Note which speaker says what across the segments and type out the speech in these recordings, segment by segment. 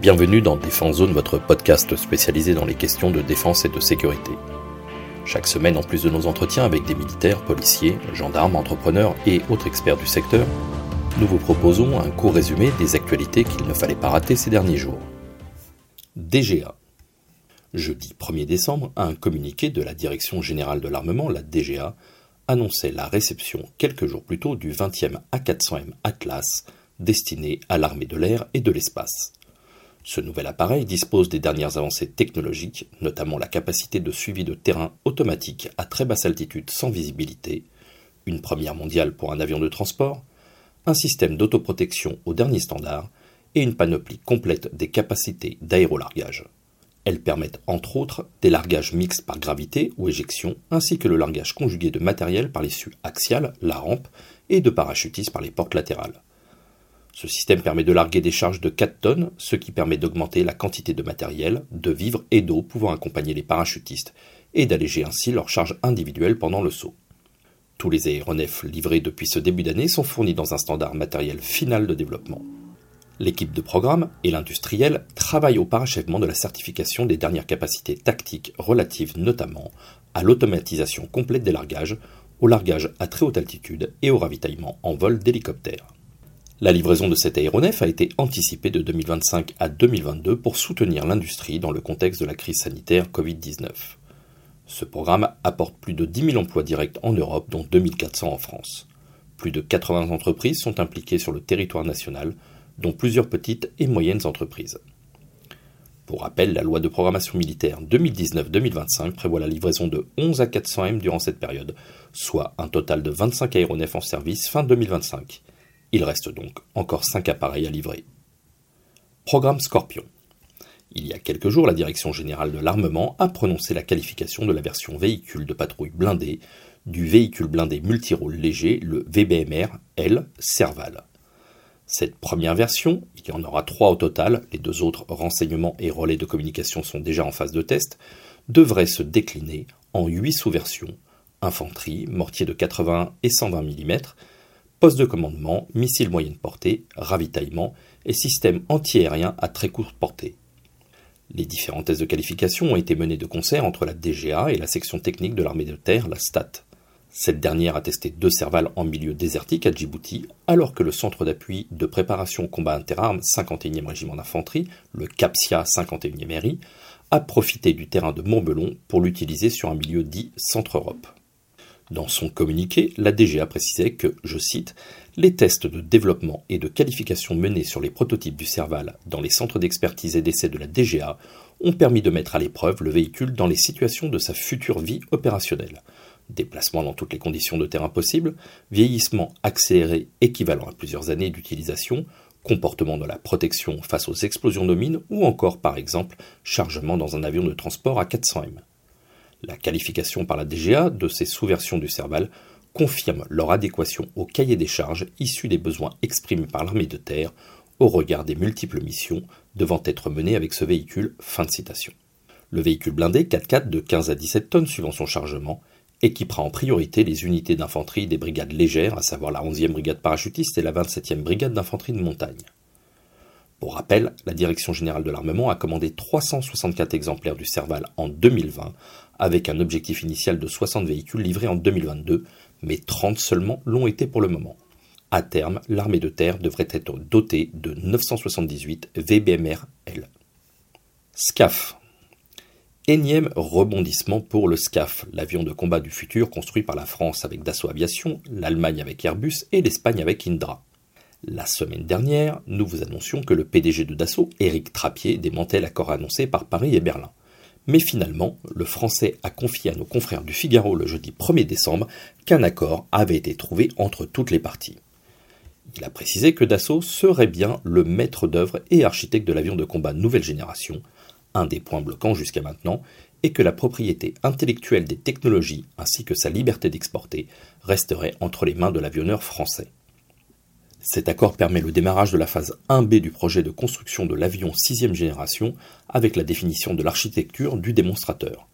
Speaker 1: Bienvenue dans Défense Zone, votre podcast spécialisé dans les questions de défense et de sécurité. Chaque semaine, en plus de nos entretiens avec des militaires, policiers, gendarmes, entrepreneurs et autres experts du secteur, nous vous proposons un court résumé des actualités qu'il ne fallait pas rater ces derniers jours. DGA. Jeudi 1er décembre, un communiqué de la Direction générale de l'armement, la DGA, annonçait la réception quelques jours plus tôt du 20e A400M Atlas destiné à l'armée de l'air et de l'espace. Ce nouvel appareil dispose des dernières avancées technologiques, notamment la capacité de suivi de terrain automatique à très basse altitude sans visibilité, une première mondiale pour un avion de transport, un système d'autoprotection au dernier standard et une panoplie complète des capacités d'aérolargage. Elles permettent entre autres des largages mixtes par gravité ou éjection, ainsi que le largage conjugué de matériel par l'issue axiale, la rampe, et de parachutistes par les portes latérales. Ce système permet de larguer des charges de 4 tonnes, ce qui permet d'augmenter la quantité de matériel, de vivres et d'eau pouvant accompagner les parachutistes, et d'alléger ainsi leurs charges individuelles pendant le saut. Tous les aéronefs livrés depuis ce début d'année sont fournis dans un standard matériel final de développement. L'équipe de programme et l'industriel travaillent au parachèvement de la certification des dernières capacités tactiques relatives notamment à l'automatisation complète des largages, au largage à très haute altitude et au ravitaillement en vol d'hélicoptères. La livraison de cet aéronef a été anticipée de 2025 à 2022 pour soutenir l'industrie dans le contexte de la crise sanitaire Covid-19. Ce programme apporte plus de 10 000 emplois directs en Europe, dont 2400 en France. Plus de 80 entreprises sont impliquées sur le territoire national, dont plusieurs petites et moyennes entreprises. Pour rappel, la loi de programmation militaire 2019-2025 prévoit la livraison de 11 à 400 M durant cette période, soit un total de 25 aéronefs en service fin 2025. Il reste donc encore 5 appareils à livrer. Programme Scorpion. Il y a quelques jours, la Direction générale de l'armement a prononcé la qualification de la version véhicule de patrouille blindée du véhicule blindé multirôle léger, le VBMR L Serval. Cette première version, il y en aura trois au total, les deux autres renseignements et relais de communication sont déjà en phase de test, devrait se décliner en huit sous-versions infanterie, mortier de 80 et 120 mm, poste de commandement, missiles moyenne portée, ravitaillement et système antiaérien à très courte portée. Les différents tests de qualification ont été menés de concert entre la DGA et la section technique de l'armée de terre, la STAT. Cette dernière a testé deux Serval en milieu désertique à Djibouti, alors que le centre d'appui de préparation combat interarmes 51e régiment d'infanterie, le CAPSIA 51e RI, a profité du terrain de Montbelon pour l'utiliser sur un milieu dit Centre-Europe. Dans son communiqué, la DGA précisait que, je cite, les tests de développement et de qualification menés sur les prototypes du Serval dans les centres d'expertise et d'essai de la DGA ont permis de mettre à l'épreuve le véhicule dans les situations de sa future vie opérationnelle déplacement dans toutes les conditions de terrain possibles, vieillissement accéléré équivalent à plusieurs années d'utilisation, comportement de la protection face aux explosions de mines ou encore par exemple chargement dans un avion de transport à 400M. La qualification par la DGA de ces sous-versions du Serval confirme leur adéquation au cahier des charges issu des besoins exprimés par l'armée de terre au regard des multiples missions devant être menées avec ce véhicule. Fin de citation. Le véhicule blindé 4x4 de 15 à 17 tonnes suivant son chargement équipera en priorité les unités d'infanterie des brigades légères, à savoir la 11e brigade parachutiste et la 27e brigade d'infanterie de montagne. Pour rappel, la Direction générale de l'armement a commandé 364 exemplaires du Serval en 2020, avec un objectif initial de 60 véhicules livrés en 2022, mais 30 seulement l'ont été pour le moment. À terme, l'armée de terre devrait être dotée de 978 VBMR-L. SCAF, Énième rebondissement pour le SCAF, l'avion de combat du futur construit par la France avec Dassault Aviation, l'Allemagne avec Airbus et l'Espagne avec Indra. La semaine dernière, nous vous annoncions que le PDG de Dassault, Éric Trappier, démentait l'accord annoncé par Paris et Berlin. Mais finalement, le Français a confié à nos confrères du Figaro le jeudi 1er décembre qu'un accord avait été trouvé entre toutes les parties. Il a précisé que Dassault serait bien le maître d'œuvre et architecte de l'avion de combat nouvelle génération, un des points bloquants jusqu'à maintenant, est que la propriété intellectuelle des technologies ainsi que sa liberté d'exporter resterait entre les mains de l'avionneur français. Cet accord permet le démarrage de la phase 1B du projet de construction de l'avion 6 génération avec la définition de l'architecture du démonstrateur.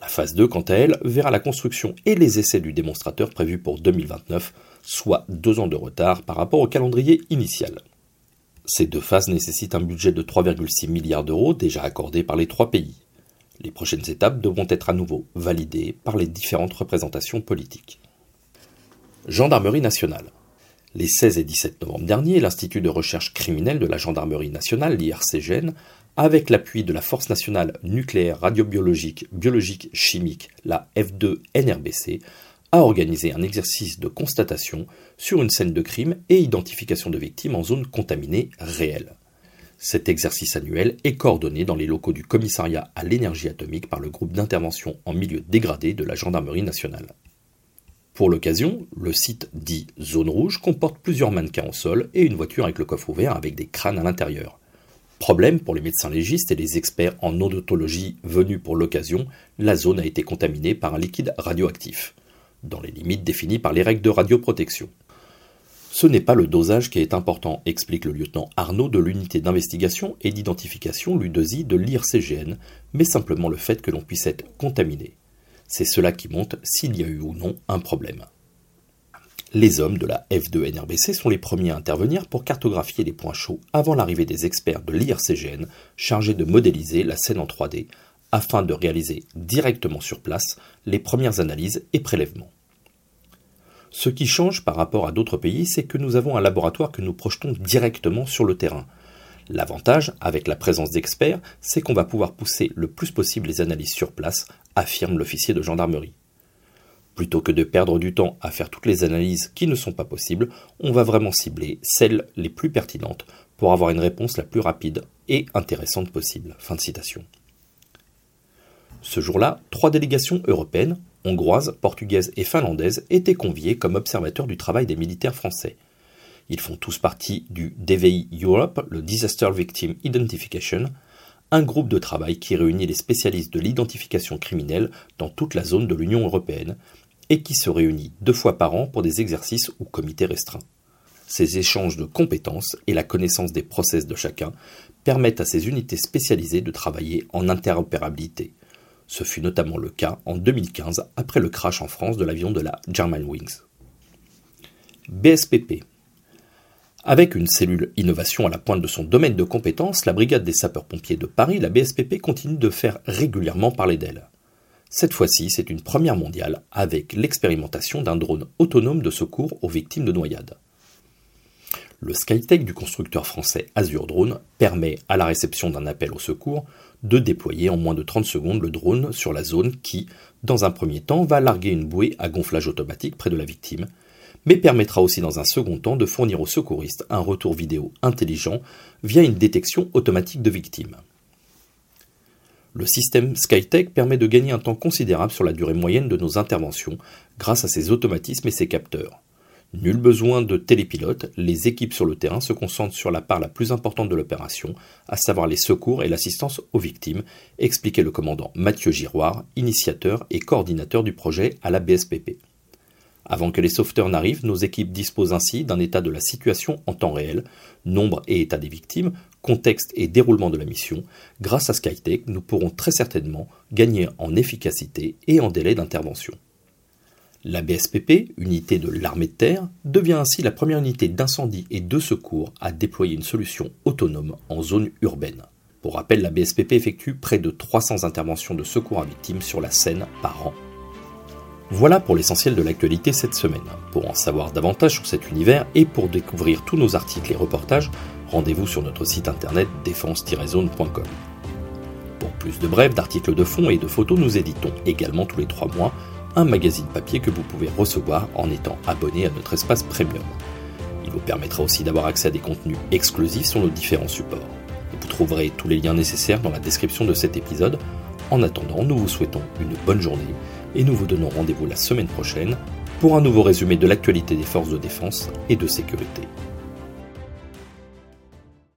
Speaker 1: La phase 2, quant à elle, verra la construction et les essais du démonstrateur prévus pour 2029, soit deux ans de retard par rapport au calendrier initial. Ces deux phases nécessitent un budget de 3,6 milliards d'euros déjà accordé par les trois pays. Les prochaines étapes devront être à nouveau validées par les différentes représentations politiques. Gendarmerie nationale. Les 16 et 17 novembre dernier, l'Institut de recherche criminelle de la Gendarmerie nationale, l'IRCGN, avec l'appui de la Force nationale nucléaire radiobiologique biologique chimique, la F2 -NRBC, a organisé un exercice de constatation sur une scène de crime et identification de victimes en zone contaminée réelle. Cet exercice annuel est coordonné dans les locaux du commissariat à l'énergie atomique par le groupe d'intervention en milieu dégradé de la gendarmerie nationale. Pour l'occasion, le site dit Zone Rouge comporte plusieurs mannequins au sol et une voiture avec le coffre ouvert avec des crânes à l'intérieur. Problème pour les médecins légistes et les experts en odontologie venus pour l'occasion, la zone a été contaminée par un liquide radioactif, dans les limites définies par les règles de radioprotection. Ce n'est pas le dosage qui est important, explique le lieutenant Arnaud de l'unité d'investigation et d'identification l'U2I de l'IRCGN, mais simplement le fait que l'on puisse être contaminé. C'est cela qui monte s'il y a eu ou non un problème. Les hommes de la F2NRBC sont les premiers à intervenir pour cartographier les points chauds avant l'arrivée des experts de l'IRCGN chargés de modéliser la scène en 3D afin de réaliser directement sur place les premières analyses et prélèvements. Ce qui change par rapport à d'autres pays, c'est que nous avons un laboratoire que nous projetons directement sur le terrain. L'avantage, avec la présence d'experts, c'est qu'on va pouvoir pousser le plus possible les analyses sur place, affirme l'officier de gendarmerie. Plutôt que de perdre du temps à faire toutes les analyses qui ne sont pas possibles, on va vraiment cibler celles les plus pertinentes pour avoir une réponse la plus rapide et intéressante possible. Ce jour-là, trois délégations européennes, hongroises, portugaises et finlandaises étaient conviées comme observateurs du travail des militaires français. Ils font tous partie du DVI Europe, le Disaster Victim Identification, un groupe de travail qui réunit les spécialistes de l'identification criminelle dans toute la zone de l'Union européenne et qui se réunit deux fois par an pour des exercices ou comités restreints. Ces échanges de compétences et la connaissance des process de chacun permettent à ces unités spécialisées de travailler en interopérabilité, ce fut notamment le cas en 2015 après le crash en France de l'avion de la Germanwings. BSPP. Avec une cellule innovation à la pointe de son domaine de compétences, la Brigade des sapeurs-pompiers de Paris, la BSPP, continue de faire régulièrement parler d'elle. Cette fois-ci, c'est une première mondiale avec l'expérimentation d'un drone autonome de secours aux victimes de noyades. Le Skytech du constructeur français Azure Drone permet, à la réception d'un appel au secours, de déployer en moins de 30 secondes le drone sur la zone qui, dans un premier temps, va larguer une bouée à gonflage automatique près de la victime, mais permettra aussi dans un second temps de fournir aux secouristes un retour vidéo intelligent via une détection automatique de victimes. Le système Skytech permet de gagner un temps considérable sur la durée moyenne de nos interventions grâce à ses automatismes et ses capteurs. Nul besoin de télépilote, les équipes sur le terrain se concentrent sur la part la plus importante de l'opération, à savoir les secours et l'assistance aux victimes, expliquait le commandant Mathieu Giroir, initiateur et coordinateur du projet à la BSPP. Avant que les sauveteurs n'arrivent, nos équipes disposent ainsi d'un état de la situation en temps réel, nombre et état des victimes, contexte et déroulement de la mission. Grâce à Skytech, nous pourrons très certainement gagner en efficacité et en délai d'intervention. La BSPP, unité de l'armée de terre, devient ainsi la première unité d'incendie et de secours à déployer une solution autonome en zone urbaine. Pour rappel, la BSPP effectue près de 300 interventions de secours à victimes sur la Seine par an. Voilà pour l'essentiel de l'actualité cette semaine. Pour en savoir davantage sur cet univers et pour découvrir tous nos articles et reportages, rendez-vous sur notre site internet défense-zone.com. Pour plus de brèves, d'articles de fond et de photos, nous éditons également tous les trois mois un magazine papier que vous pouvez recevoir en étant abonné à notre espace premium. Il vous permettra aussi d'avoir accès à des contenus exclusifs sur nos différents supports. Vous trouverez tous les liens nécessaires dans la description de cet épisode. En attendant, nous vous souhaitons une bonne journée et nous vous donnons rendez-vous la semaine prochaine pour un nouveau résumé de l'actualité des forces de défense et de sécurité.